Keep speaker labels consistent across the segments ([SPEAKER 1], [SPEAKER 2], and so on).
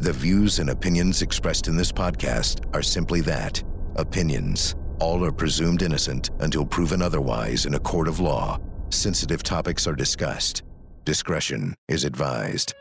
[SPEAKER 1] The views and opinions expressed in this podcast are simply that opinions. All are presumed innocent until proven otherwise in a court of law. Sensitive topics are discussed. Discretion is advised.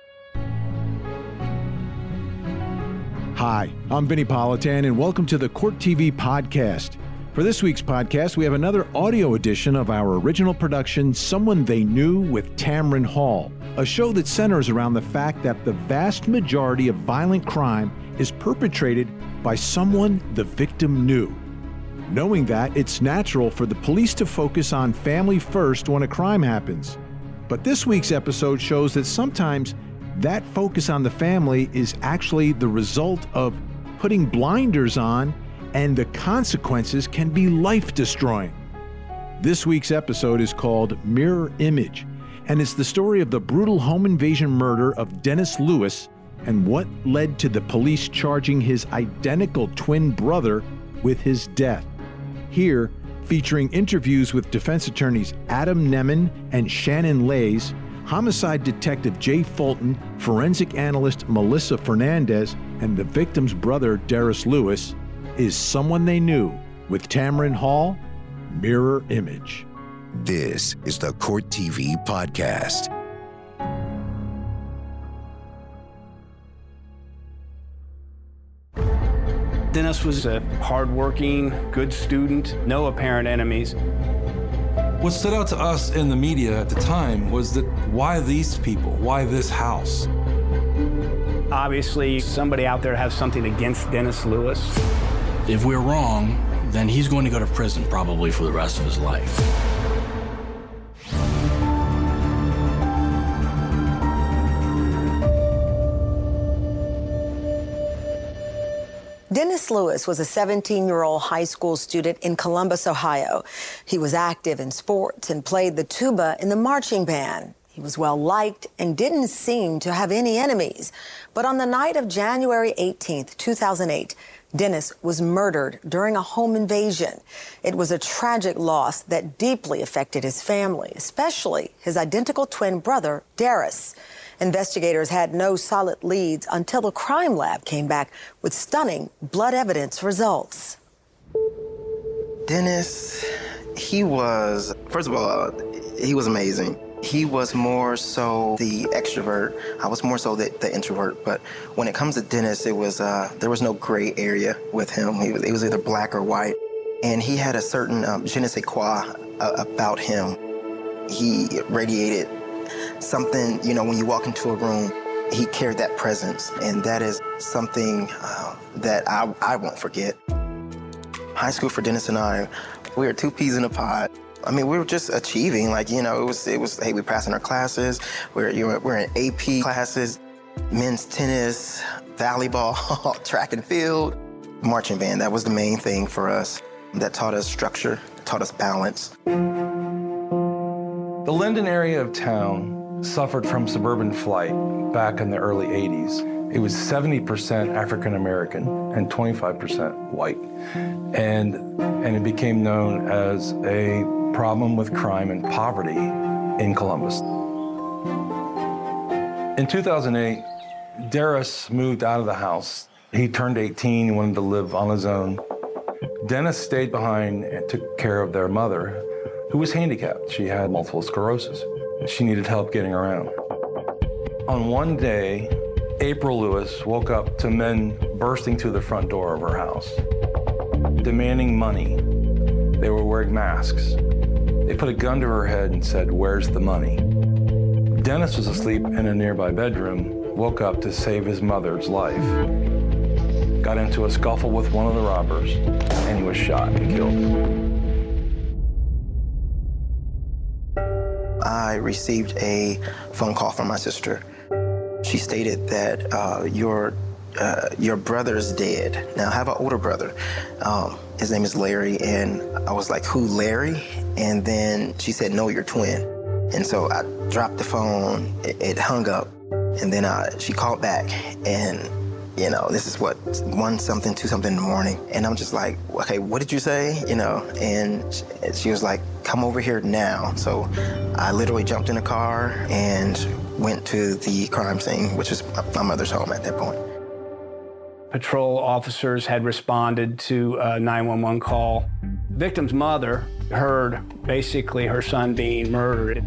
[SPEAKER 2] Hi, I'm Vinnie Politan, and welcome to the Court TV podcast. For this week's podcast, we have another audio edition of our original production, Someone They Knew with Tamron Hall, a show that centers around the fact that the vast majority of violent crime is perpetrated by someone the victim knew. Knowing that, it's natural for the police to focus on family first when a crime happens. But this week's episode shows that sometimes that focus on the family is actually the result of putting blinders on, and the consequences can be life destroying. This week's episode is called Mirror Image, and it's the story of the brutal home invasion murder of Dennis Lewis and what led to the police charging his identical twin brother with his death. Here, featuring interviews with defense attorneys Adam Nemen and Shannon Lays, homicide detective Jay Fulton, forensic analyst Melissa Fernandez, and the victim's brother Derris Lewis, is Someone They Knew with Tamron Hall, Mirror Image.
[SPEAKER 1] This is the Court TV podcast.
[SPEAKER 3] Dennis was a hardworking, good student, no apparent enemies.
[SPEAKER 4] What stood out to us in the media at the time was that why these people? Why this house?
[SPEAKER 3] Obviously, somebody out there has something against Dennis Lewis.
[SPEAKER 5] If we're wrong, then he's going to go to prison probably for the rest of his life.
[SPEAKER 6] Dennis Lewis was a 17 year old high school student in Columbus, Ohio. He was active in sports and played the tuba in the marching band. He was well liked and didn't seem to have any enemies. But on the night of January 18, 2008, Dennis was murdered during a home invasion. It was a tragic loss that deeply affected his family, especially his identical twin brother, Darius. Investigators had no solid leads until the crime lab came back with stunning blood evidence results.
[SPEAKER 7] Dennis, he was, first of all, he was amazing. He was more so the extrovert. I was more so the, the introvert. But when it comes to Dennis, it was uh, there was no gray area with him. He was, it was either black or white, and he had a certain um, je ne sais quoi uh, about him. He radiated something. You know, when you walk into a room, he carried that presence, and that is something uh, that I, I won't forget. High school for Dennis and I, we were two peas in a pod. I mean, we were just achieving. Like, you know, it was, it was. Hey, we're passing our classes. We're, you know, we're in AP classes, men's tennis, volleyball, track and field, marching band. That was the main thing for us. That taught us structure, taught us balance.
[SPEAKER 4] The Linden area of town suffered from suburban flight back in the early 80s. It was 70% African American and 25% white. And, and it became known as a problem with crime and poverty in Columbus. In 2008, Darius moved out of the house. He turned 18 and wanted to live on his own. Dennis stayed behind and took care of their mother, who was handicapped. She had multiple sclerosis. She needed help getting around. On one day, April Lewis woke up to men bursting through the front door of her house, demanding money. They were wearing masks. They put a gun to her head and said, Where's the money? Dennis was asleep in a nearby bedroom, woke up to save his mother's life. Got into a scuffle with one of the robbers, and he was shot and killed.
[SPEAKER 7] I received a phone call from my sister. She stated that uh, your uh, your brother's dead. Now I have an older brother. Um, his name is Larry, and I was like, "Who, Larry?" And then she said, "No, your twin." And so I dropped the phone. It, it hung up, and then uh, she called back, and you know, this is what one something, two something in the morning, and I'm just like, okay, what did you say? You know, and she, she was like, come over here now. So I literally jumped in a car and went to the crime scene, which is my mother's home at that point.
[SPEAKER 3] Patrol officers had responded to a 911 call. The victim's mother heard basically her son being murdered.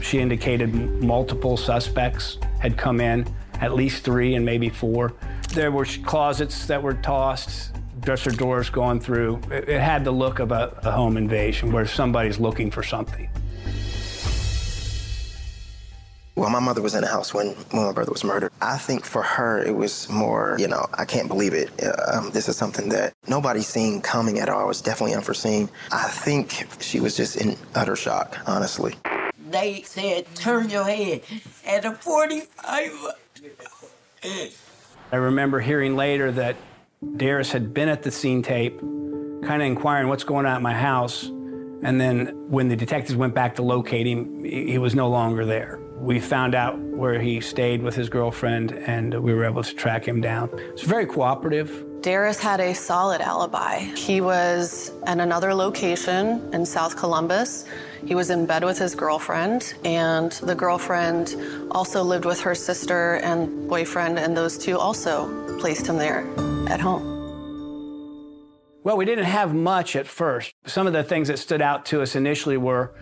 [SPEAKER 3] She indicated multiple suspects had come in, at least three and maybe four. There were closets that were tossed, dresser doors going through. It, had the look of a, a home invasion where somebody's looking for something.
[SPEAKER 7] Well, my mother was in the house when, when my brother was murdered. I think for her, it was more, you know, I can't believe it. Um, this is something that nobody's seen coming at all. It was definitely unforeseen. I think she was just in utter shock, honestly.
[SPEAKER 8] They said, turn your head at a 45.
[SPEAKER 3] I remember hearing later that Derris had been at the scene tape, kind of inquiring what's going on at my house. And then when the detectives went back to locate him, he was no longer there. We found out where he stayed with his girlfriend, and we were able to track him down. It's very cooperative.
[SPEAKER 9] Darius had a solid alibi. He was at another location in South Columbus. He was in bed with his girlfriend, and the girlfriend also lived with her sister and boyfriend, and those two also placed him there at home.
[SPEAKER 3] Well, we didn't have much at first. Some of the things that stood out to us initially were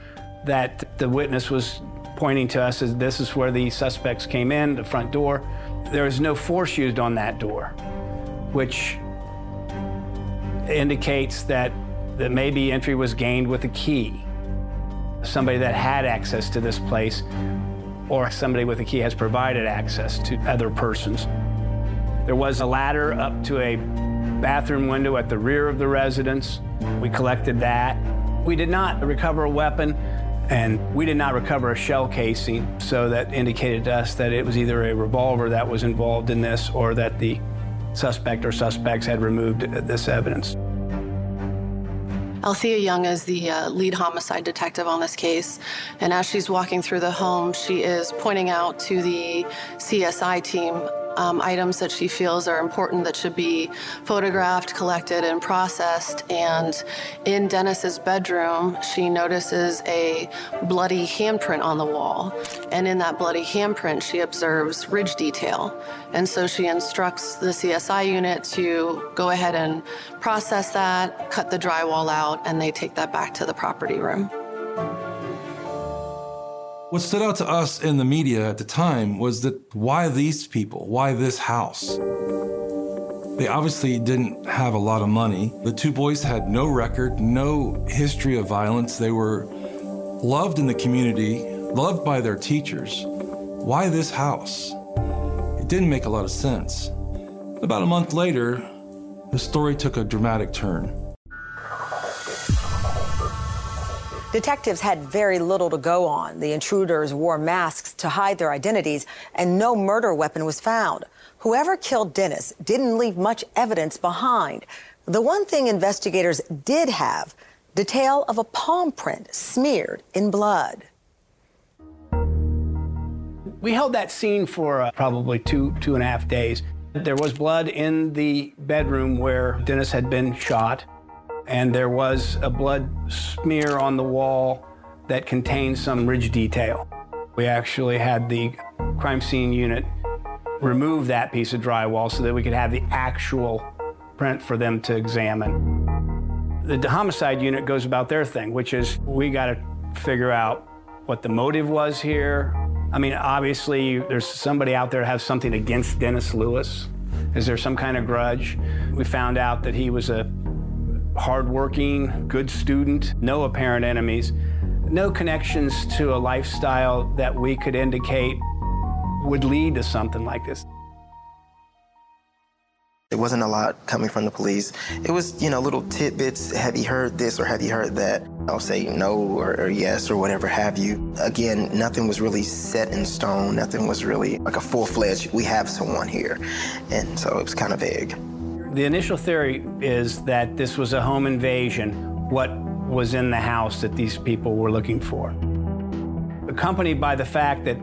[SPEAKER 3] that the witness was pointing to us as this is where the suspects came in, the front door. There was no force used on that door, which indicates that, that maybe entry was gained with a key. Somebody that had access to this place or somebody with a key has provided access to other persons. There was a ladder up to a bathroom window at the rear of the residence. We collected that. We did not recover a weapon. And we did not recover a shell casing, so that indicated to us that it was either a revolver that was involved in this or that the suspect or suspects had removed this evidence.
[SPEAKER 9] Althea Young is the uh, lead homicide detective on this case, and as she's walking through the home, she is pointing out to the CSI team um, items that she feels are important that should be photographed, collected, and processed. And in Dennis's bedroom, she notices a bloody handprint on the wall. And in that bloody handprint, she observes ridge detail. And so she instructs the CSI unit to go ahead and process that, cut the drywall out, and they take that back to the property room.
[SPEAKER 4] What stood out to us in the media at the time was that why these people? Why this house? They obviously didn't have a lot of money. The two boys had no record, no history of violence. They were loved in the community, loved by their teachers. Why this house? It didn't make a lot of sense. About a month later, the story took a dramatic turn.
[SPEAKER 6] Detectives had very little to go on. The intruders wore masks to hide their identities, and no murder weapon was found. Whoever killed Dennis didn't leave much evidence behind. The one thing investigators did have detail of a palm print smeared in blood.
[SPEAKER 3] We held that scene for uh, probably two, two and a half days. There was blood in the bedroom where Dennis had been shot and there was a blood smear on the wall that contained some ridge detail. We actually had the crime scene unit remove that piece of drywall so that we could have the actual print for them to examine. The homicide unit goes about their thing, which is we got to figure out what the motive was here. I mean, obviously, there's somebody out there that has something against Dennis Lewis. Is there some kind of grudge? We found out that he was a hardworking, good student, no apparent enemies, no connections to a lifestyle that we could indicate would lead to something like this.
[SPEAKER 7] It wasn't a lot coming from the police. It was, you know, little tidbits. Have you heard this or have you heard that? I'll say no or, or, yes or whatever have you. Again, nothing was really set in stone. Nothing was really like a full fledged, we have someone here. And so it was kind of vague.
[SPEAKER 3] The initial theory is that this was a home invasion. What was in the house that these people were looking for? Accompanied by the fact that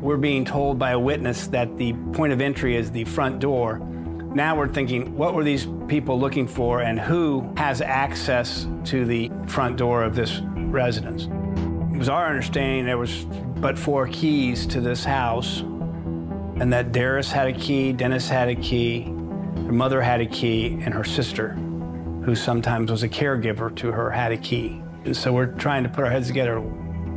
[SPEAKER 3] we're being told by a witness that the point of entry is the front door. Now we're thinking, what were these people looking for and who has access to the front door of this residence? It was our understanding there was but four keys to this house and that Derris had a key, Dennis had a key, her mother had a key, and her sister, who sometimes was a caregiver to her, had a key. And so we're trying to put our heads together.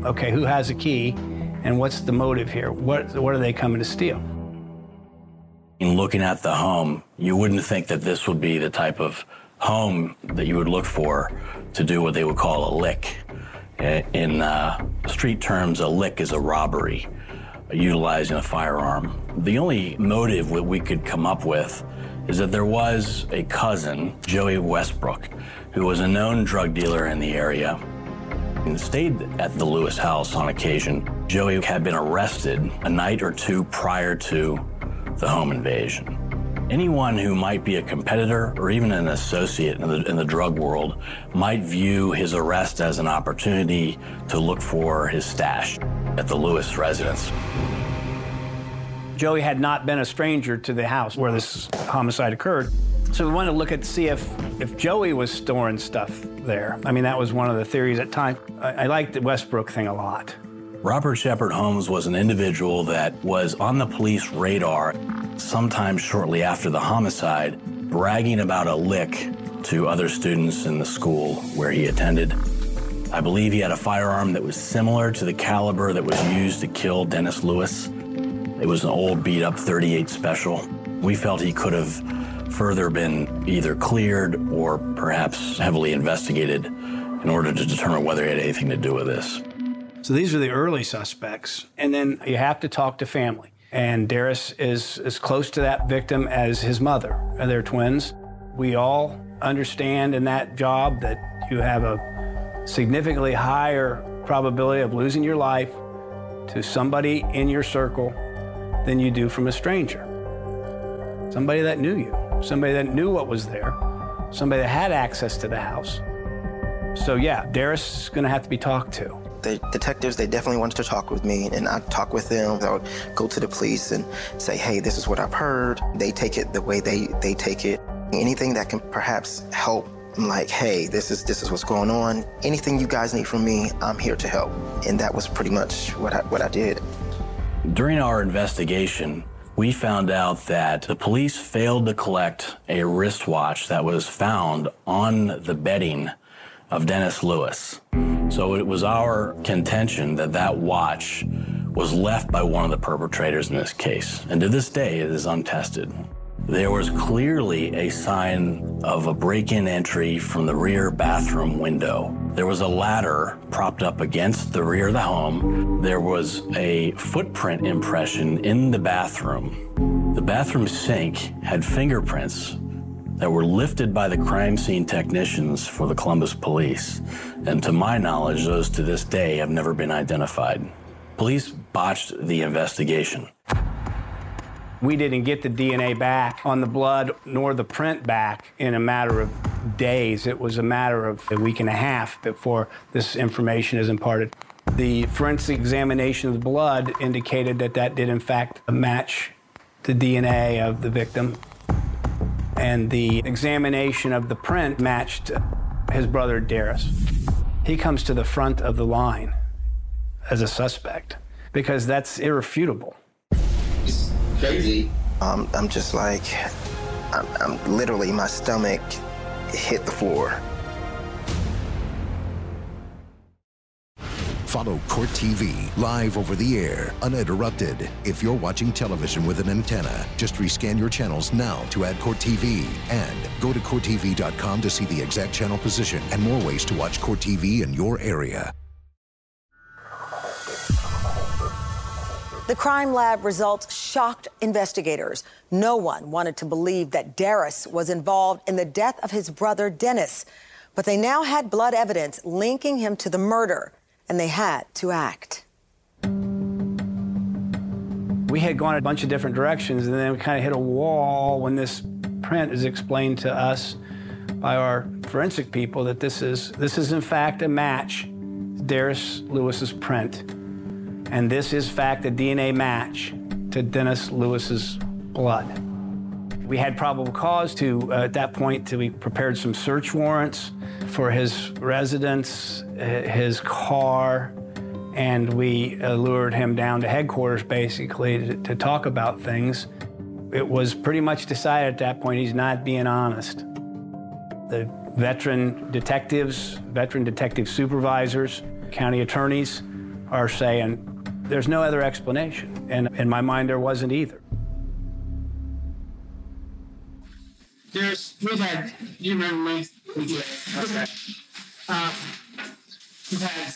[SPEAKER 3] Okay, who has a key, and what's the motive here? What what are they coming to steal?
[SPEAKER 5] In looking at the home, you wouldn't think that this would be the type of home that you would look for to do what they would call a lick. In uh, street terms, a lick is a robbery utilizing a firearm. The only motive that we could come up with is that there was a cousin, Joey Westbrook, who was a known drug dealer in the area and stayed at the Lewis house on occasion. Joey had been arrested a night or two prior to the home invasion. Anyone who might be a competitor or even an associate in the, in the drug world might view his arrest as an opportunity to look for his stash at the Lewis residence.
[SPEAKER 3] Joey had not been a stranger to the house where this homicide occurred. So we wanted to look at see if if Joey was storing stuff there. I mean, that was one of the theories at time. I, I liked the Westbrook thing a lot.
[SPEAKER 5] Robert Shepard Holmes was an individual that was on the police radar sometime shortly after the homicide, bragging about a lick to other students in the school where he attended. I believe he had a firearm that was similar to the caliber that was used to kill Dennis Lewis. It was an old beat up 38 special. We felt he could have further been either cleared or perhaps heavily investigated in order to determine whether he had anything to do with this.
[SPEAKER 3] So these are the early suspects. And then you have to talk to family. And Derris is as close to that victim as his mother. They're twins. We all understand in that job that you have a significantly higher probability of losing your life to somebody in your circle than you do from a stranger. Somebody that knew you, somebody that knew what was there, somebody that had access to the house. So, yeah, Derris is going to have to be talked to.
[SPEAKER 7] The detectives, they definitely wanted to talk with me, and I'd talk with them. I would go to the police and say, hey, this is what I've heard. They take it the way they, they take it. Anything that can perhaps help I'm like, hey, this is this is what's going on. Anything you guys need from me, I'm here to help. And that was pretty much what I, what I did.
[SPEAKER 5] During our investigation, we found out that the police failed to collect a wristwatch that was found on the bedding of Dennis Lewis. So it was our contention that that watch was left by one of the perpetrators in this case. And to this day, it is untested. There was clearly a sign of a break in entry from the rear bathroom window. There was a ladder propped up against the rear of the home. There was a footprint impression in the bathroom. The bathroom sink had fingerprints that were lifted by the crime scene technicians for the Columbus police. And to my knowledge, those to this day have never been identified. Police botched the investigation.
[SPEAKER 3] We didn't get the DNA back on the blood nor the print back in a matter of days. It was a matter of a week and a half before this information is imparted. The forensic examination of the blood indicated that that did, in fact, match the DNA of the victim. And the examination of the print matched his brother Derris. He comes to the front of the line as a suspect because that's irrefutable
[SPEAKER 7] crazy. Um, I'm just like, I'm, I'm literally, my stomach hit the floor.
[SPEAKER 1] Follow Court TV live over the air, uninterrupted. If you're watching television with an antenna, just rescan your channels now to add Court TV. And go to CourtTV.com to see the exact channel position and more ways to watch Court TV in your area.
[SPEAKER 6] The crime lab results shocked investigators. No one wanted to believe that Derris was involved in the death of his brother Dennis. But they now had blood evidence linking him to the murder, and they had to act.
[SPEAKER 3] We had gone a bunch of different directions, and then we kind of hit a wall when this print is explained to us by our forensic people that this is this is in fact a match, Derris Lewis's print. And this is fact a DNA match to Dennis Lewis's blood. We had probable cause to, uh, at that point, to we prepared some search warrants for his residence, his car, and we lured him down to headquarters basically to, to talk about things. It was pretty much decided at that point he's not being honest. The veteran detectives, veteran detective supervisors, county attorneys are saying there's no other explanation. And in my mind, there wasn't either.
[SPEAKER 10] There's, we've had, you remember me? We did. Okay. Um, we've had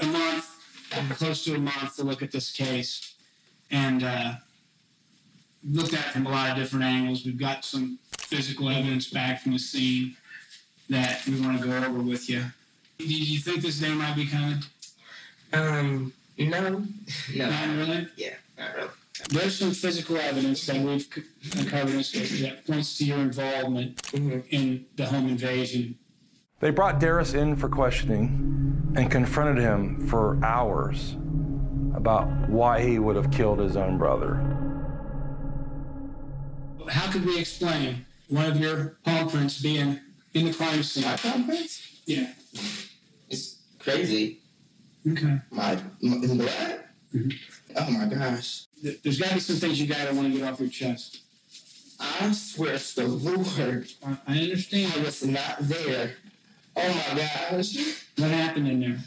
[SPEAKER 10] a month, close to a month, to look at this case, and uh, looked at it from a lot of different angles. We've got some physical evidence back from the scene that we want to go over with you. Do you think this day might be coming?
[SPEAKER 11] Um, no. No.
[SPEAKER 10] Not really?
[SPEAKER 11] Yeah, not really.
[SPEAKER 10] There's some physical evidence that we've uncovered in this case that points to your involvement in the home invasion.
[SPEAKER 4] They brought Derris in for questioning and confronted him for hours about why he would have killed his own brother.
[SPEAKER 10] How could we explain one of your palm prints being in the crime scene?
[SPEAKER 11] My palm prints?
[SPEAKER 10] Yeah.
[SPEAKER 11] It's crazy.
[SPEAKER 10] Okay.
[SPEAKER 11] My, my in blood? Oh my gosh.
[SPEAKER 10] There's got to be some things you got to want to get off your chest.
[SPEAKER 11] I swear to the Lord,
[SPEAKER 10] I I understand.
[SPEAKER 11] I was not there. Oh my gosh.
[SPEAKER 10] What happened in there?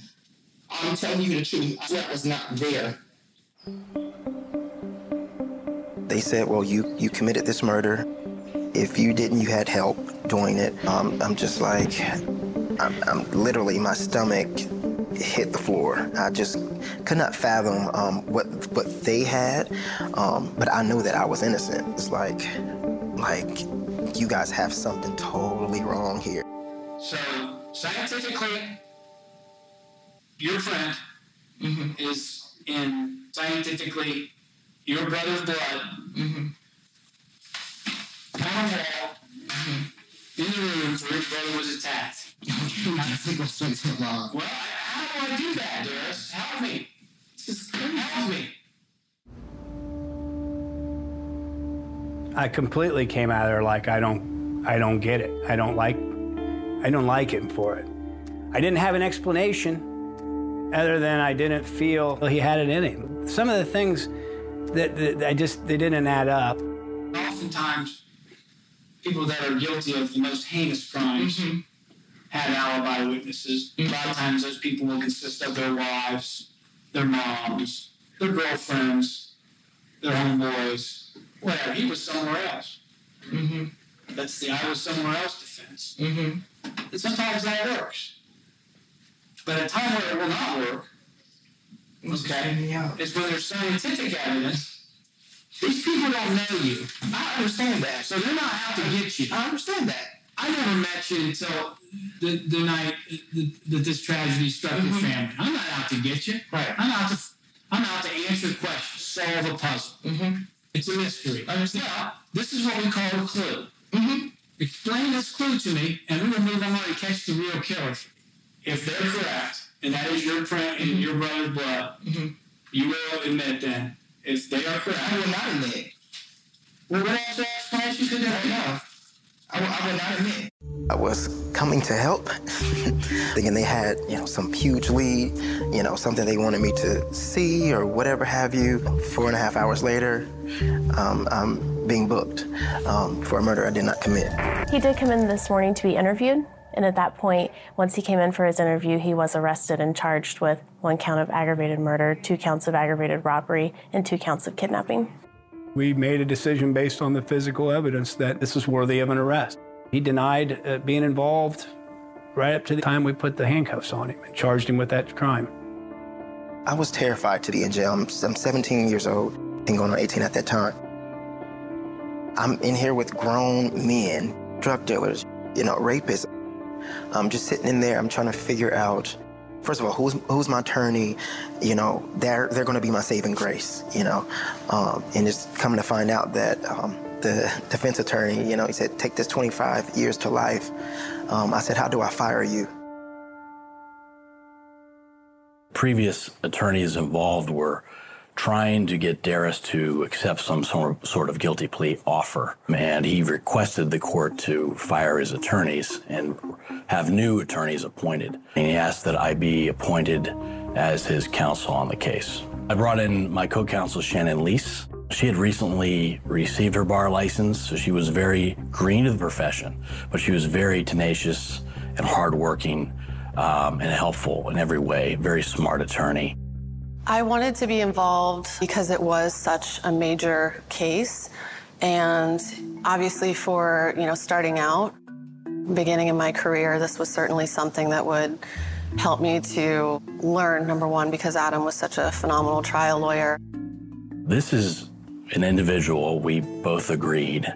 [SPEAKER 11] I'm telling you the truth. I swear I was not there.
[SPEAKER 7] They said, well, you, you committed this murder. If you didn't, you had help doing it. Um, I'm just like, I'm, I'm literally, my stomach hit the floor. I just could not fathom um, what what they had, um, but I knew that I was innocent. It's like, like, you guys have something totally wrong here.
[SPEAKER 10] So, scientifically, your friend is in scientifically your brother's blood. On the wall, in the room where your brother was attacked.
[SPEAKER 11] I think it's been too long.
[SPEAKER 10] Well, how do I do that, Doris? Help me. Just help me.
[SPEAKER 3] I completely came out of there like I don't I don't get it. I don't like I don't like him for it. I didn't have an explanation other than I didn't feel he had it in him. Some of the things that, that I just they didn't add up.
[SPEAKER 10] Oftentimes, people that are guilty of the most heinous crimes have alibi witnesses. A lot of times, those people will consist of their wives, their moms, their girlfriends, their homeboys, whatever. He was somewhere else.
[SPEAKER 11] Mm-hmm.
[SPEAKER 10] That's the I was somewhere else defense.
[SPEAKER 11] Mm-hmm.
[SPEAKER 10] And sometimes that works. But a time where it will not work, okay, is when there's scientific evidence. These people don't know you. I understand that. So they're not out to get you. I understand that. I never met you until the, the night that, this tragedy struck your family. I'm not out to get you.
[SPEAKER 11] Right.
[SPEAKER 10] I'm out to I'm out to answer questions, solve a puzzle.
[SPEAKER 11] Mm-hmm.
[SPEAKER 10] It's a mystery.
[SPEAKER 11] Understand.
[SPEAKER 10] Now, this is what we call a clue.
[SPEAKER 11] Mm-hmm.
[SPEAKER 10] Explain this clue to me, and we will move on and catch the real killer. If they're correct, and that is your print in your brother's blood,
[SPEAKER 11] Mhm.
[SPEAKER 10] you will admit then, if they are correct.
[SPEAKER 11] I will not admit.
[SPEAKER 10] Well, what else explanation could there be?
[SPEAKER 11] No. I will, I will not admit.
[SPEAKER 7] I was coming to help, thinking they had, you know, some huge lead, you know, something they wanted me to see or whatever have you. Four and a half hours later, um, I'm being booked um, for a murder I did not commit.
[SPEAKER 12] He did come in this morning to be interviewed, and at that point, once he came in for his interview, he was arrested and charged with one count of aggravated murder, two counts of aggravated robbery, and two counts of kidnapping.
[SPEAKER 3] We made a decision based on the physical evidence that this is worthy of an arrest. He denied uh, being involved right up to the time we put the handcuffs on him and charged him with that crime.
[SPEAKER 7] I was terrified to be in jail. I'm, I'm 17 years old and going on 18 at that time. I'm in here with grown men, drug dealers, you know, rapists. I'm just sitting in there. I'm trying to figure out, first of all, who's who's my attorney? You know, they're they're going to be my saving grace. You know, um, and just coming to find out that um, the defense attorney, you know, he said, take this 25 years to life. Um, I said, how do I fire you?
[SPEAKER 5] Previous attorneys involved were trying to get Derris to accept some sort of guilty plea offer. And he requested the court to fire his attorneys and have new attorneys appointed. And he asked that I be appointed
[SPEAKER 13] as his counsel on the case. I brought in my co counsel, Shannon Lease. She had recently received her bar license, so she was very green to the profession, but she was very tenacious and hardworking um, and helpful in every way. Very smart attorney.
[SPEAKER 9] I wanted to be involved because it was such a major case, and obviously for you know starting out, beginning in my career, this was certainly something that would help me to learn. Number one, because Adam was such a phenomenal trial lawyer.
[SPEAKER 13] This is an individual we both agreed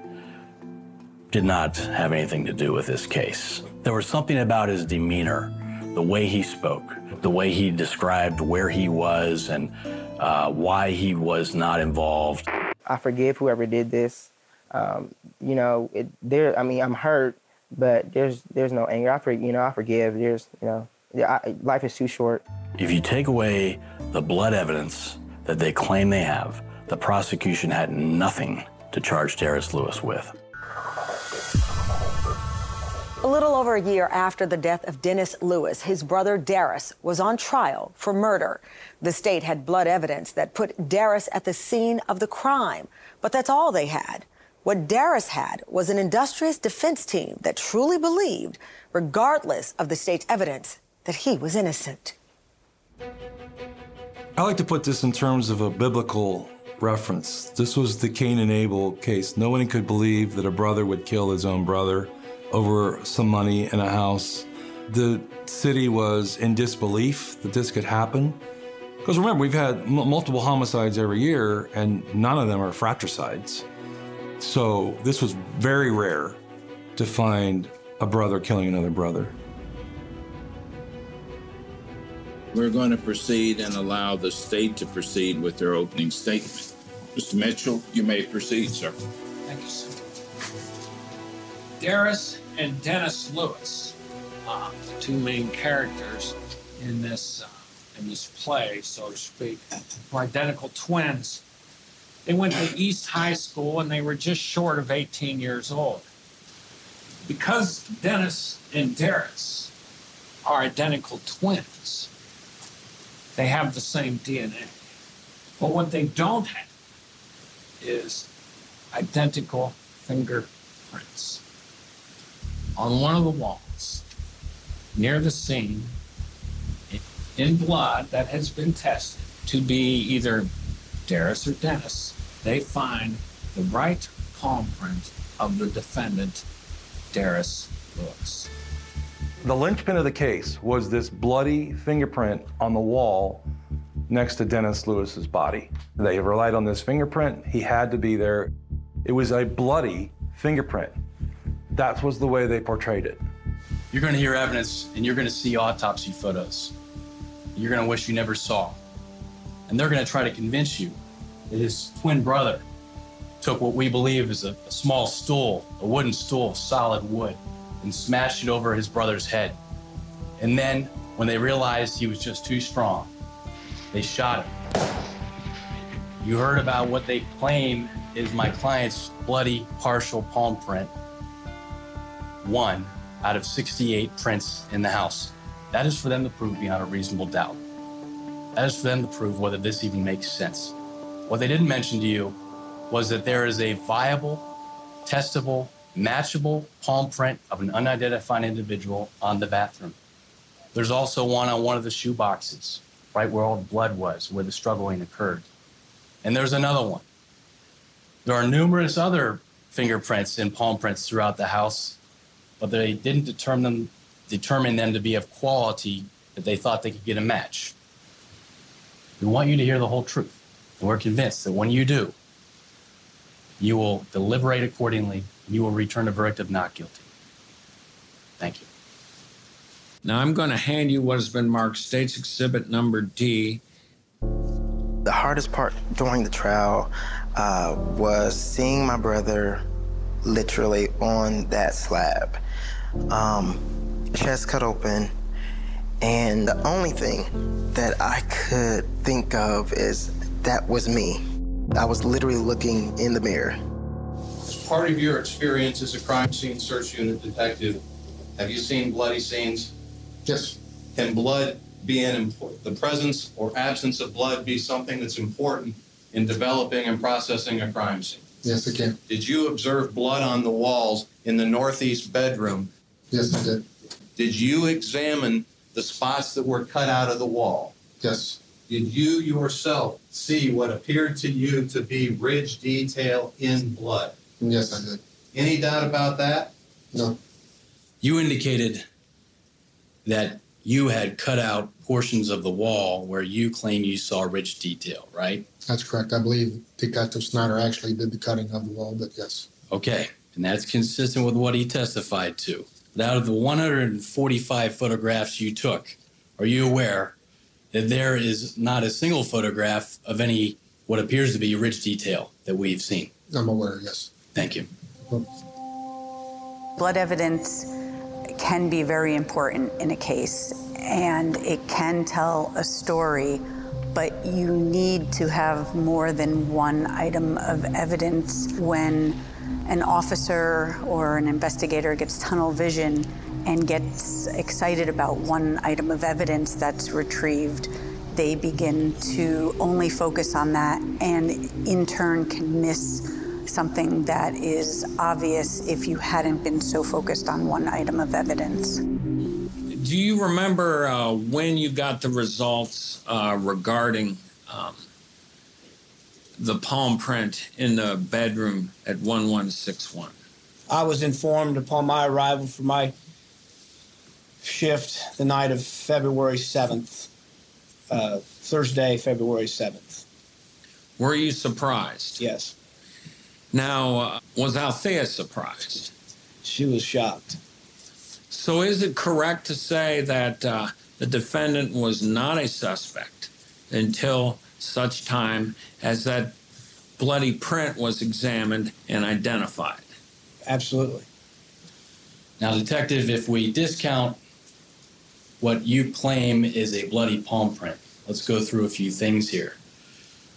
[SPEAKER 13] did not have anything to do with this case. There was something about his demeanor, the way he spoke, the way he described where he was and uh, why he was not involved.
[SPEAKER 14] I forgive whoever did this. Um, you know, it, there. I mean, I'm hurt, but there's there's no anger. I for, you know I forgive. There's you know, I, life is too short.
[SPEAKER 13] If you take away the blood evidence that they claim they have, the prosecution had nothing to charge Derris Lewis with.
[SPEAKER 6] A little over a year after the death of Dennis Lewis, his brother Derris was on trial for murder. The state had blood evidence that put Derris at the scene of the crime, but that's all they had. What Derris had was an industrious defense team that truly believed, regardless of the state's evidence, that he was innocent.
[SPEAKER 4] I like to put this in terms of a biblical reference. This was the Cain and Abel case. No one could believe that a brother would kill his own brother over some money in a house. The city was in disbelief that this could happen. Because remember, we've had m- multiple homicides every year, and none of them are fratricides. So this was very rare to find a brother killing another brother.
[SPEAKER 15] We're going to proceed and allow the state to proceed with their opening statement. Mr. Mitchell, you may proceed, sir.
[SPEAKER 16] Thank you, sir. Derris and Dennis Lewis, uh, the two main characters in this uh, in this play, so to speak, were identical twins. They went to East High School and they were just short of 18 years old. Because Dennis and Derris are identical twins, they have the same DNA. But what they don't have is identical fingerprints on one of the walls near the scene in blood that has been tested to be either Derris or Dennis, they find the right palm print of the defendant, Derris Lewis.
[SPEAKER 4] The linchpin of the case was this bloody fingerprint on the wall next to Dennis Lewis's body. They relied on this fingerprint. He had to be there. It was a bloody fingerprint. That was the way they portrayed it.
[SPEAKER 13] You're going to hear evidence and you're going to see autopsy photos. You're going to wish you never saw. And they're going to try to convince you that his twin brother took what we believe is a, a small stool, a wooden stool solid wood, and smashed it over his brother's head. And then, when they realized he was just too strong, they shot him. You heard about what they claim is my client's bloody partial palm print one out of 68 prints in the house. That is for them to prove beyond a reasonable doubt. That is for them to prove whether this even makes sense. What they didn't mention to you was that there is a viable, testable, matchable palm print of an unidentified individual on the bathroom. There's also one on one of the shoe boxes, right where all the blood was, where the struggling occurred. And there's another one. There are numerous other fingerprints and palm prints throughout the house but they didn't determine them, determine them to be of quality that they thought they could get a match. We want you to hear the whole truth. And we're convinced that when you do, you will deliberate accordingly and you will return a verdict of not guilty. Thank you.
[SPEAKER 16] Now I'm going to hand you what has been marked State's Exhibit Number D.
[SPEAKER 7] The hardest part during the trial uh, was seeing my brother literally on that slab um, chest cut open, and the only thing that I could think of is that was me. I was literally looking in the mirror.
[SPEAKER 15] As part of your experience as a crime scene search unit detective, have you seen bloody scenes?
[SPEAKER 17] Yes.
[SPEAKER 15] Can blood
[SPEAKER 18] be an import, the presence or absence of blood be something that's important in developing and processing a crime scene?
[SPEAKER 17] Yes, it can.
[SPEAKER 18] Did you observe blood on the walls in the northeast bedroom?
[SPEAKER 17] Yes, I did.
[SPEAKER 18] Did you examine the spots that were cut out of the wall?
[SPEAKER 17] Yes.
[SPEAKER 18] Did you yourself see what appeared to you to be ridge detail in blood?
[SPEAKER 17] Yes, I did.
[SPEAKER 18] Any doubt about that?
[SPEAKER 17] No.
[SPEAKER 13] You indicated that you had cut out portions of the wall where you claim you saw ridge detail, right?
[SPEAKER 17] That's correct. I believe Detective Snyder actually did the cutting of the wall, but yes.
[SPEAKER 13] Okay, and that's consistent with what he testified to. But out of the 145 photographs you took, are you aware that there is not a single photograph of any what appears to be ridge detail that we've seen?
[SPEAKER 17] I'm aware, yes.
[SPEAKER 13] Thank you.
[SPEAKER 19] Blood evidence can be very important in a case and it can tell a story, but you need to have more than one item of evidence when an officer or an investigator gets tunnel vision and gets excited about one item of evidence that's retrieved. They begin to only focus on that and in turn can miss something that is obvious if you hadn't been so focused on one item of evidence.
[SPEAKER 16] Do you remember uh, when you got the results uh, regarding um, the palm print in the bedroom at 1161?
[SPEAKER 20] I was informed upon my arrival for my shift the night of February 7th, uh, Thursday, February 7th.
[SPEAKER 16] Were you surprised?
[SPEAKER 20] Yes.
[SPEAKER 16] Now, uh, was Althea surprised?
[SPEAKER 20] She was shocked.
[SPEAKER 16] So, is it correct to say that uh, the defendant was not a suspect until such time as that bloody print was examined and identified?
[SPEAKER 20] Absolutely.
[SPEAKER 13] Now, Detective, if we discount what you claim is a bloody palm print, let's go through a few things here.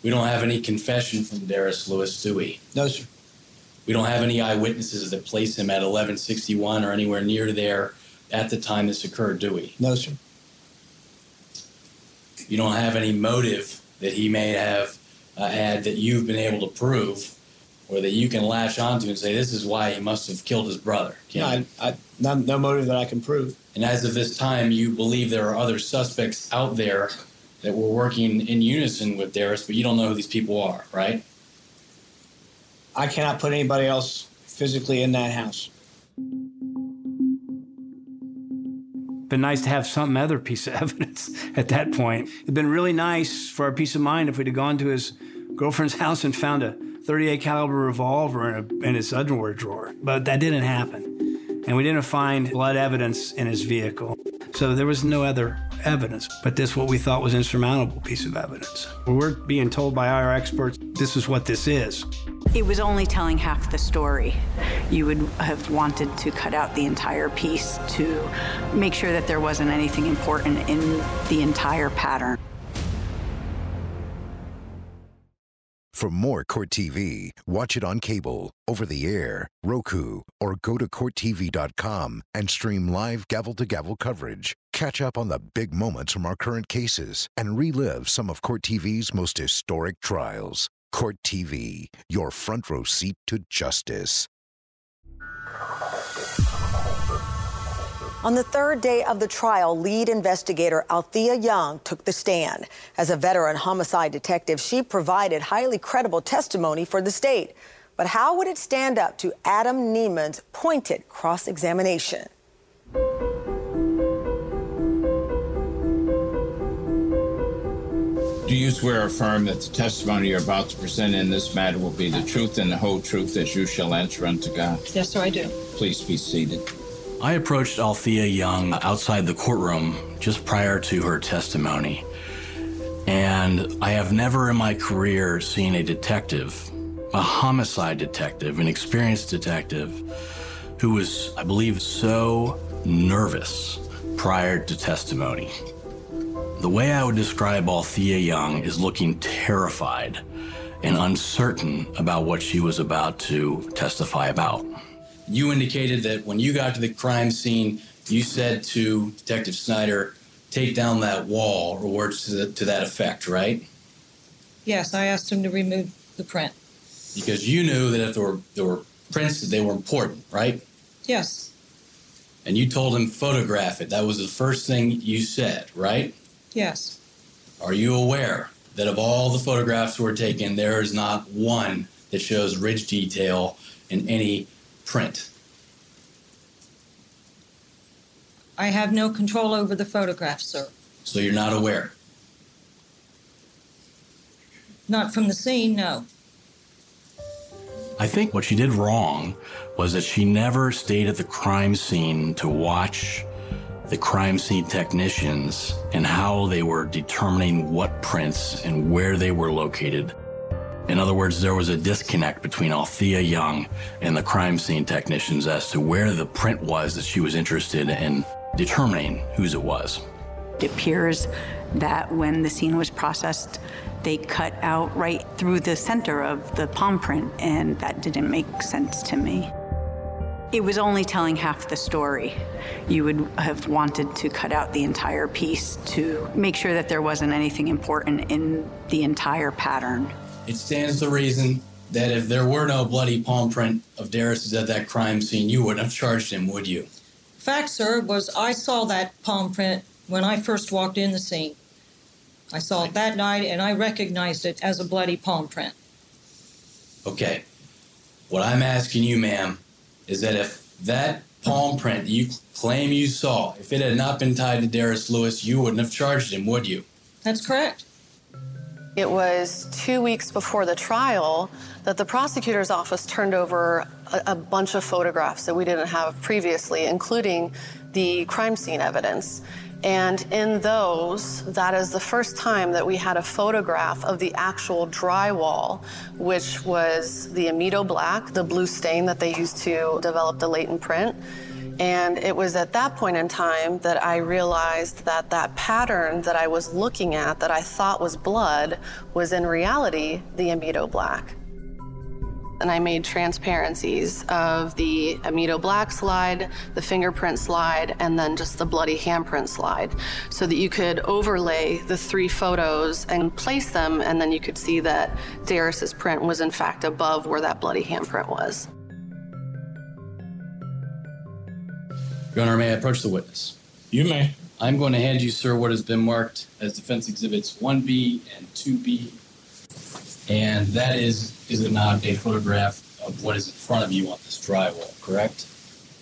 [SPEAKER 13] We don't have any confession from Darius Lewis, do we?
[SPEAKER 20] No, sir.
[SPEAKER 13] We don't have any eyewitnesses that place him at 1161 or anywhere near there at the time this occurred, do we?
[SPEAKER 20] No, sir.
[SPEAKER 13] You don't have any motive that he may have uh, had that you've been able to prove or that you can latch onto and say this is why he must have killed his brother.
[SPEAKER 20] No, I, I, no, no motive that I can prove.
[SPEAKER 13] And as of this time, you believe there are other suspects out there that were working in unison with Darius, but you don't know who these people are, right?
[SPEAKER 20] I cannot put anybody else physically in that house.
[SPEAKER 3] Been nice to have some other piece of evidence at that point. It'd been really nice for our peace of mind if we'd have gone to his girlfriend's house and found a 38 caliber revolver in, a, in his underwear drawer, but that didn't happen. And we didn't find blood evidence in his vehicle. So there was no other evidence, but this what we thought was insurmountable piece of evidence. We're being told by our experts this is what this is.
[SPEAKER 19] It was only telling half the story. You would have wanted to cut out the entire piece to make sure that there wasn't anything important in the entire pattern.
[SPEAKER 1] For more Court TV, watch it on cable, over the air, Roku, or go to CourtTV.com and stream live gavel to gavel coverage. Catch up on the big moments from our current cases and relive some of Court TV's most historic trials. Court TV, your front row seat to justice.
[SPEAKER 6] On the third day of the trial, lead investigator Althea Young took the stand. As a veteran homicide detective, she provided highly credible testimony for the state. But how would it stand up to Adam Neiman's pointed cross examination?
[SPEAKER 16] Do you swear or affirm that the testimony you're about to present in this matter will be the truth and the whole truth as you shall answer unto God?
[SPEAKER 21] Yes, sir, I do.
[SPEAKER 16] Please be seated.
[SPEAKER 13] I approached Althea Young outside the courtroom just prior to her testimony. And I have never in my career seen a detective, a homicide detective, an experienced detective, who was, I believe, so nervous prior to testimony. The way I would describe Althea Young is looking terrified and uncertain about what she was about to testify about. You indicated that when you got to the crime scene, you said to Detective Snyder, take down that wall or words to, the, to that effect, right?
[SPEAKER 21] Yes, I asked him to remove the print.
[SPEAKER 13] Because you knew that if there were, there were prints, that they were important, right?
[SPEAKER 21] Yes,
[SPEAKER 13] And you told him photograph it. That was the first thing you said, right?
[SPEAKER 21] Yes,
[SPEAKER 13] Are you aware that of all the photographs were taken, there is not one that shows ridge detail in any print?
[SPEAKER 21] I have no control over the photograph, sir.
[SPEAKER 13] So you're not aware.
[SPEAKER 21] Not from the scene, no.
[SPEAKER 13] I think what she did wrong was that she never stayed at the crime scene to watch the crime scene technicians and how they were determining what prints and where they were located. In other words, there was a disconnect between Althea Young and the crime scene technicians as to where the print was that she was interested in determining whose it was.
[SPEAKER 19] It appears that when the scene was processed, they cut out right through the center of the palm print, and that didn't make sense to me. It was only telling half the story. You would have wanted to cut out the entire piece to make sure that there wasn't anything important in the entire pattern.
[SPEAKER 13] It stands to reason that if there were no bloody palm print of Derris's at that crime scene, you wouldn't have charged him, would you?
[SPEAKER 21] Fact, sir, was I saw that palm print when I first walked in the scene. I saw it that night and I recognized it as a bloody palm print.
[SPEAKER 13] Okay. What I'm asking you, ma'am, is that if that palm print you claim you saw, if it had not been tied to Derris Lewis, you wouldn't have charged him, would you?
[SPEAKER 21] That's correct.
[SPEAKER 9] It was two weeks before the trial that the prosecutor's office turned over a, a bunch of photographs that we didn't have previously, including the crime scene evidence. And in those, that is the first time that we had a photograph of the actual drywall, which was the Amido black, the blue stain that they used to develop the latent print. And it was at that point in time that I realized that that pattern that I was looking at that I thought was blood was in reality the Amido black. And I made transparencies of the Amido black slide, the fingerprint slide, and then just the bloody handprint slide so that you could overlay the three photos and place them, and then you could see that Derris's print was in fact above where that bloody handprint was.
[SPEAKER 13] Your Honor, may I approach the witness?
[SPEAKER 18] You may.
[SPEAKER 13] I'm going to hand you, sir, what has been marked as defense exhibits 1B and 2B. And that is, is it not a photograph of what is in front of you on this drywall, correct?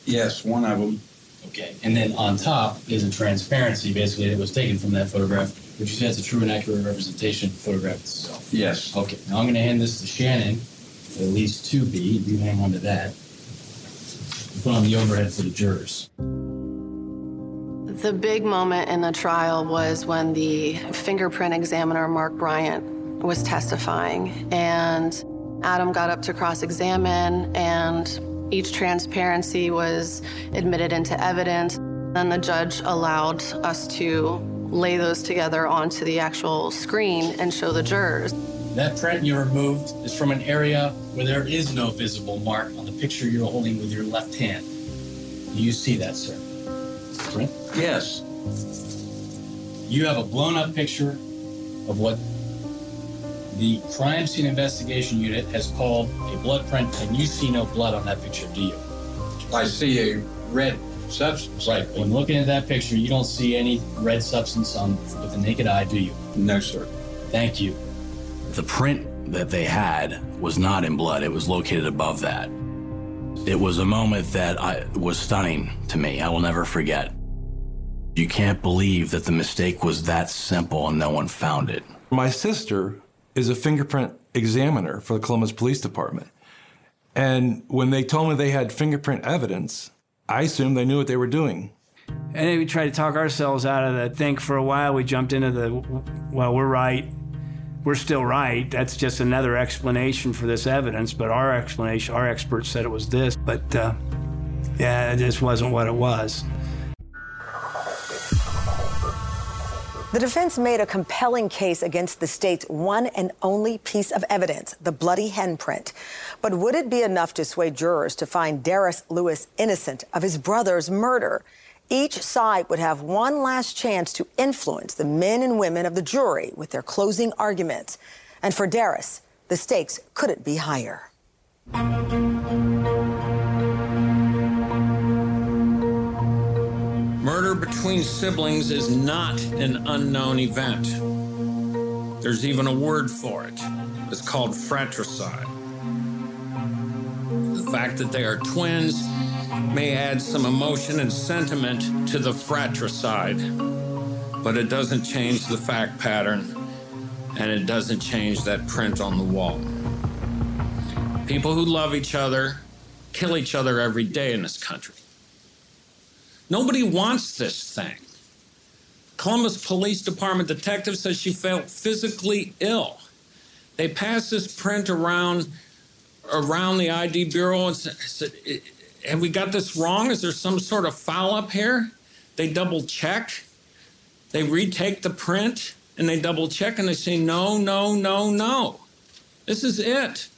[SPEAKER 18] Yes, one of them.
[SPEAKER 13] Okay. And then on top is a transparency, basically, that was taken from that photograph. Would you say it's a true and accurate representation of the photograph itself?
[SPEAKER 18] Yes.
[SPEAKER 13] Okay. Now I'm going to hand this to Shannon, at least 2B. You hang on to that. Put on the overhead for the jurors.
[SPEAKER 9] The big moment in the trial was when the fingerprint examiner, Mark Bryant, was testifying, and Adam got up to cross examine, and each transparency was admitted into evidence. Then the judge allowed us to lay those together onto the actual screen and show the jurors.
[SPEAKER 13] That print you removed is from an area where there is no visible mark on the picture you're holding with your left hand. Do you see that, sir? Print?
[SPEAKER 18] Yes.
[SPEAKER 13] You have a blown up picture of what the crime scene investigation unit has called a blood print, and you see no blood on that picture, do you?
[SPEAKER 18] I see a red substance.
[SPEAKER 13] Right. When looking at that picture, you don't see any red substance on with the naked eye, do you?
[SPEAKER 18] No, sir.
[SPEAKER 13] Thank you. The print that they had was not in blood, it was located above that. It was a moment that I, was stunning to me. I will never forget. You can't believe that the mistake was that simple and no one found it.
[SPEAKER 4] My sister is a fingerprint examiner for the Columbus Police Department. And when they told me they had fingerprint evidence, I assumed they knew what they were doing.
[SPEAKER 3] And then we tried to talk ourselves out of that. think for a while. We jumped into the, well, we're right. We're still right. That's just another explanation for this evidence. But our explanation, our experts said it was this. But uh, yeah, it just wasn't what it was.
[SPEAKER 6] The defense made a compelling case against the state's one and only piece of evidence, the bloody handprint. But would it be enough to sway jurors to find Derris Lewis innocent of his brother's murder? Each side would have one last chance to influence the men and women of the jury with their closing arguments. And for Derris, the stakes couldn't be higher.
[SPEAKER 16] Murder between siblings is not an unknown event. There's even a word for it. It's called fratricide. The fact that they are twins may add some emotion and sentiment to the fratricide, but it doesn't change the fact pattern and it doesn't change that print on the wall. People who love each other kill each other every day in this country. Nobody wants this thing. Columbus Police Department detective says she felt physically ill. They passed this print around around the ID bureau and said, "Have we got this wrong? Is there some sort of foul up here?" They double check. They retake the print and they double check and they say, "No, no, no, no. This is it.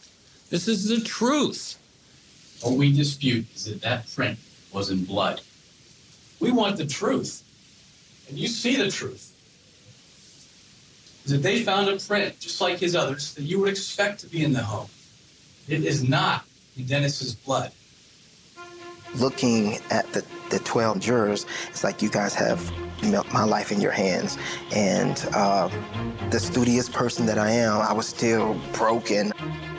[SPEAKER 16] This is the truth."
[SPEAKER 13] What we dispute is that that print was in blood. We want the truth. And you see the truth. That they found a print, just like his others, that you would expect to be in the home. It is not in Dennis's blood.
[SPEAKER 7] Looking at the, the 12 jurors, it's like you guys have my life in your hands. And uh, the studious person that I am, I was still broken.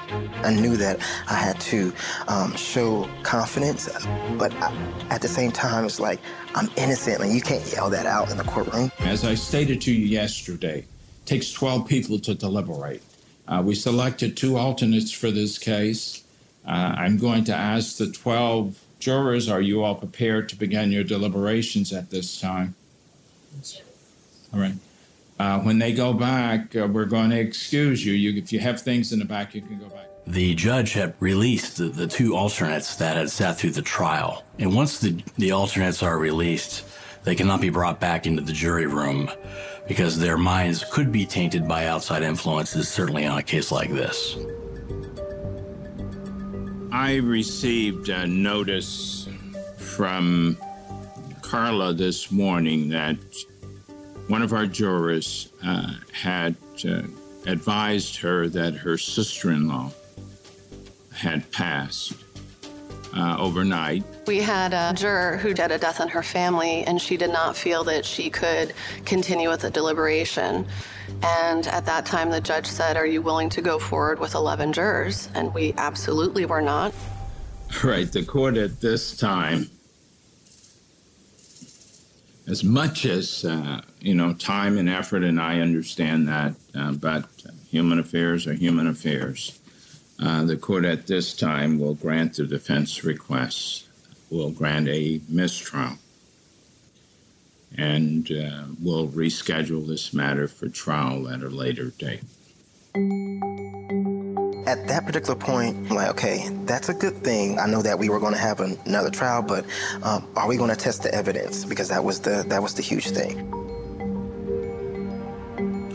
[SPEAKER 7] I knew that I had to um, show confidence, but I, at the same time, it's like I'm innocent, and you can't yell that out in the courtroom.
[SPEAKER 15] As I stated to you yesterday, it takes 12 people to deliberate. Uh, we selected two alternates for this case. Uh, I'm going to ask the 12 jurors, are you all prepared to begin your deliberations at this time? All right. Uh, when they go back, uh, we're going to excuse you. you. If you have things in the back, you can go back.
[SPEAKER 5] The judge had released the, the two alternates that had sat through the trial. And once the, the alternates are released, they cannot be brought back into the jury room because their minds could be tainted by outside influences, certainly on a case like this.
[SPEAKER 15] I received a notice from Carla this morning that one of our jurors uh, had uh, advised her that her sister in law had passed uh, overnight.
[SPEAKER 9] We had a juror who had a death in her family, and she did not feel that she could continue with the deliberation. And at that time, the judge said, Are you willing to go forward with 11 jurors? And we absolutely were not.
[SPEAKER 15] Right. The court at this time as much as uh, you know time and effort, and I understand that, uh, but human affairs are human affairs. Uh, the court at this time will grant the defense request, will grant a mistrial, and uh, will reschedule this matter for trial at a later date
[SPEAKER 7] at that particular point, I'm like, okay, that's a good thing. I know that we were going to have an, another trial, but um, are we going to test the evidence? Because that was the that was the huge thing.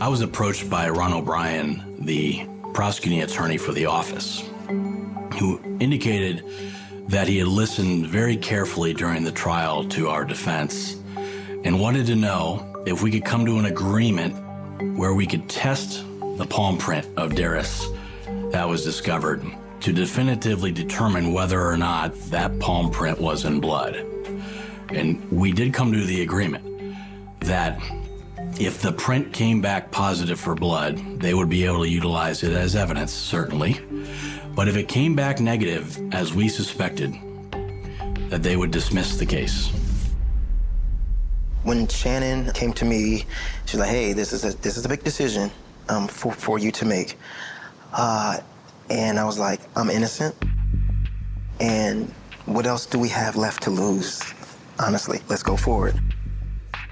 [SPEAKER 5] I was approached by Ron O'Brien, the prosecuting attorney for the office, who indicated that he had listened very carefully during the trial to our defense and wanted to know if we could come to an agreement where we could test the palm print of Derris that was discovered to definitively determine whether or not that palm print was in blood. And we did come to the agreement that if the print came back positive for blood, they would be able to utilize it as evidence, certainly. But if it came back negative, as we suspected, that they would dismiss the case.
[SPEAKER 7] When Shannon came to me, she's like, "Hey, this is a this is a big decision um, for for you to make. Uh, and I was like, I'm innocent. And what else do we have left to lose? Honestly, let's go forward.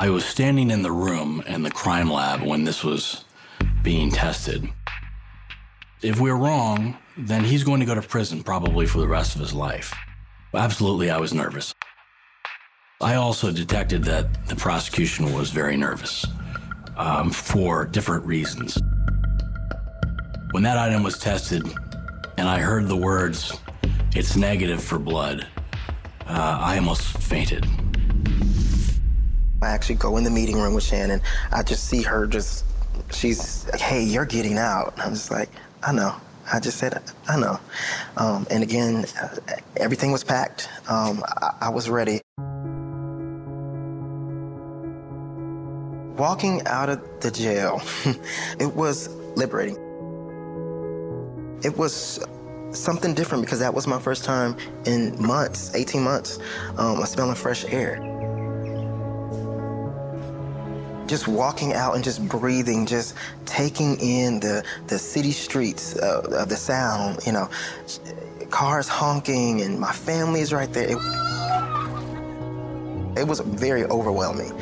[SPEAKER 5] I was standing in the room in the crime lab when this was being tested. If we're wrong, then he's going to go to prison probably for the rest of his life. Absolutely, I was nervous. I also detected that the prosecution was very nervous um, for different reasons. When that item was tested and I heard the words, it's negative for blood, uh, I almost fainted.
[SPEAKER 7] I actually go in the meeting room with Shannon. I just see her just, she's hey, you're getting out. I'm just like, I know. I just said, I know. Um, and again, uh, everything was packed. Um, I, I was ready. Walking out of the jail, it was liberating. It was something different because that was my first time in months, 18 months, um, smelling fresh air. Just walking out and just breathing, just taking in the, the city streets uh, of the sound, you know, cars honking and my family's right there. It, it was very overwhelming.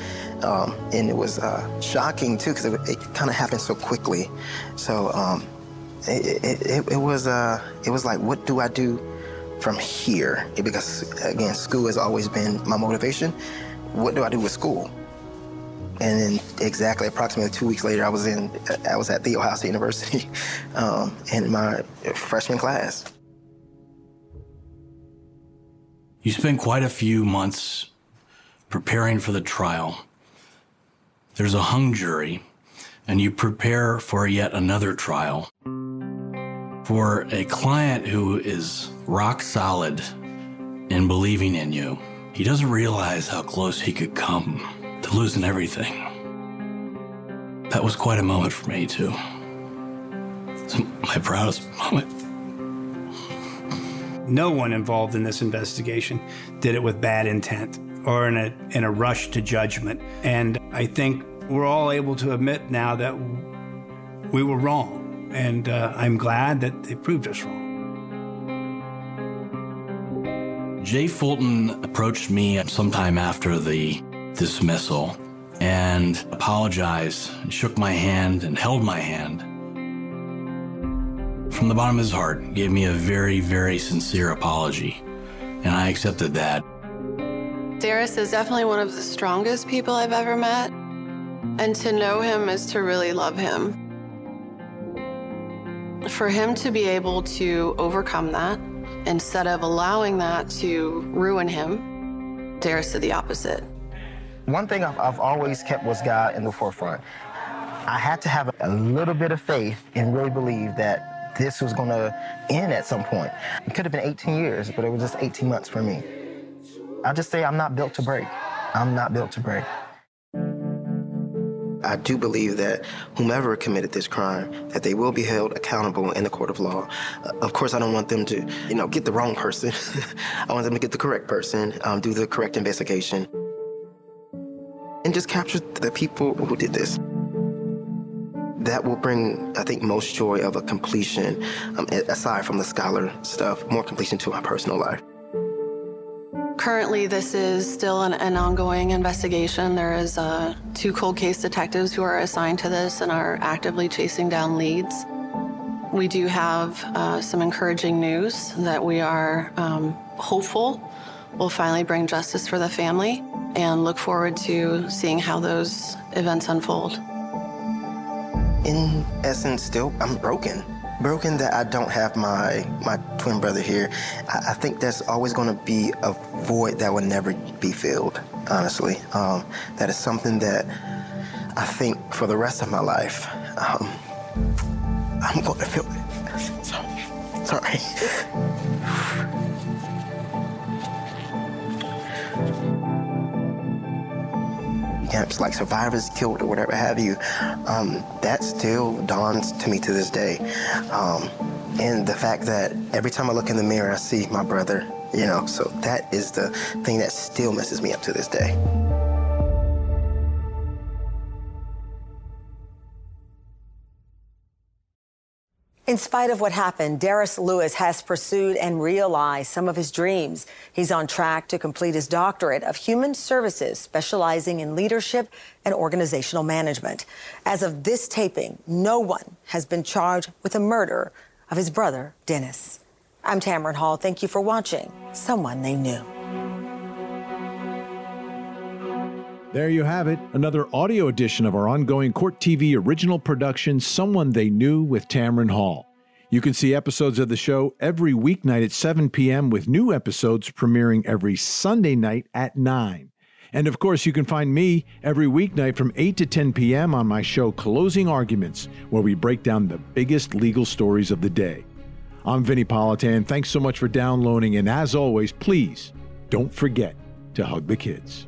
[SPEAKER 7] Um, and it was uh, shocking too because it, it kind of happened so quickly. So um, it, it, it, was uh, it was like, what do I do from here? Because again, school has always been my motivation. What do I do with school? And then exactly approximately two weeks later, I was in I was at The Ohio State University um, in my freshman class.
[SPEAKER 5] You spent quite a few months preparing for the trial there's a hung jury, and you prepare for yet another trial. For a client who is rock solid in believing in you, he doesn't realize how close he could come to losing everything. That was quite a moment for me, too. It's my proudest moment.
[SPEAKER 22] No one involved in this investigation did it with bad intent or in a, in a rush to judgment. And I think we're all able to admit now that we were wrong. And uh, I'm glad that they proved us wrong.
[SPEAKER 5] Jay Fulton approached me sometime after the dismissal and apologized, and shook my hand, and held my hand. From the bottom of his heart, gave me a very, very sincere apology, and I accepted that.
[SPEAKER 9] Derris is definitely one of the strongest people I've ever met. And to know him is to really love him. For him to be able to overcome that instead of allowing that to ruin him, Derris did the opposite.
[SPEAKER 7] One thing I've, I've always kept was God in the forefront. I had to have a little bit of faith and really believe that this was going to end at some point. It could have been 18 years, but it was just 18 months for me. I just say I'm not built to break. I'm not built to break. I do believe that whomever committed this crime, that they will be held accountable in the court of law. Uh, of course, I don't want them to, you know, get the wrong person. I want them to get the correct person, um, do the correct investigation, and just capture the people who did this. That will bring, I think, most joy of a completion, um, aside from the scholar stuff, more completion to my personal life.
[SPEAKER 9] Currently, this is still an, an ongoing investigation. There is uh, two cold case detectives who are assigned to this and are actively chasing down leads. We do have uh, some encouraging news that we are um, hopeful will finally bring justice for the family and look forward to seeing how those events unfold.
[SPEAKER 7] In essence, still, I'm broken broken that I don't have my my twin brother here. I, I think that's always going to be a void that will never be filled. Honestly, um, that is something that I think for the rest of my life, um, I'm going to feel it. Sorry. camps like survivors killed or whatever have you, um, that still dawns to me to this day. Um, and the fact that every time I look in the mirror, I see my brother, you know, so that is the thing that still messes me up to this day.
[SPEAKER 6] In spite of what happened, Derris Lewis has pursued and realized some of his dreams. He's on track to complete his doctorate of human services, specializing in leadership and organizational management. As of this taping, no one has been charged with the murder of his brother, Dennis. I'm Tamron Hall. Thank you for watching Someone They Knew.
[SPEAKER 2] There you have it, another audio edition of our ongoing Court TV original production, Someone They Knew with Tamron Hall. You can see episodes of the show every weeknight at 7 p.m., with new episodes premiering every Sunday night at 9. And of course, you can find me every weeknight from 8 to 10 p.m. on my show Closing Arguments, where we break down the biggest legal stories of the day. I'm Vinnie Politan. Thanks so much for downloading. And as always, please don't forget to hug the kids.